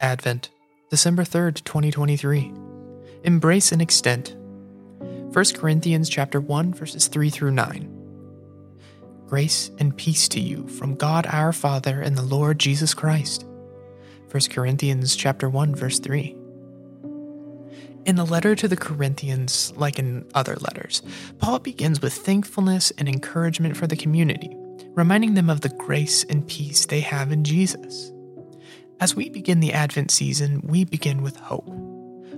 Advent, December 3rd, 2023. Embrace and extend. 1 Corinthians chapter 1 verses 3 through 9. Grace and peace to you from God our Father and the Lord Jesus Christ. 1 Corinthians chapter 1 verse 3. In the letter to the Corinthians, like in other letters, Paul begins with thankfulness and encouragement for the community, reminding them of the grace and peace they have in Jesus. As we begin the Advent season, we begin with hope.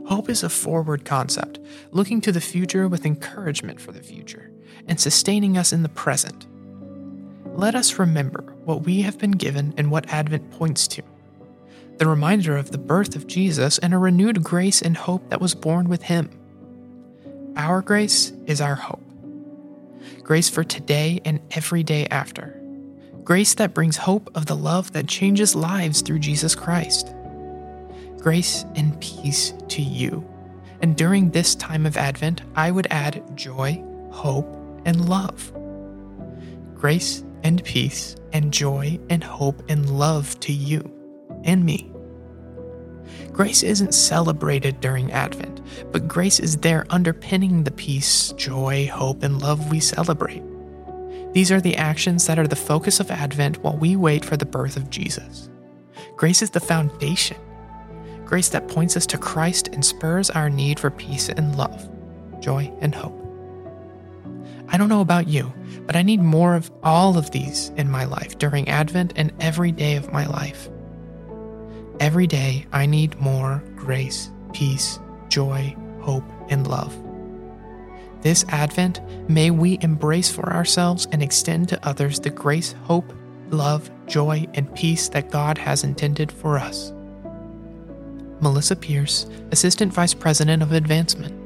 Hope is a forward concept, looking to the future with encouragement for the future, and sustaining us in the present. Let us remember what we have been given and what Advent points to the reminder of the birth of Jesus and a renewed grace and hope that was born with him. Our grace is our hope. Grace for today and every day after grace that brings hope of the love that changes lives through Jesus Christ. Grace and peace to you. And during this time of Advent, I would add joy, hope, and love. Grace and peace and joy and hope and love to you and me. Grace isn't celebrated during Advent, but grace is there underpinning the peace, joy, hope, and love we celebrate. These are the actions that are the focus of Advent while we wait for the birth of Jesus. Grace is the foundation. Grace that points us to Christ and spurs our need for peace and love, joy and hope. I don't know about you, but I need more of all of these in my life during Advent and every day of my life. Every day, I need more grace, peace, joy, hope, and love. This Advent, may we embrace for ourselves and extend to others the grace, hope, love, joy, and peace that God has intended for us. Melissa Pierce, Assistant Vice President of Advancement.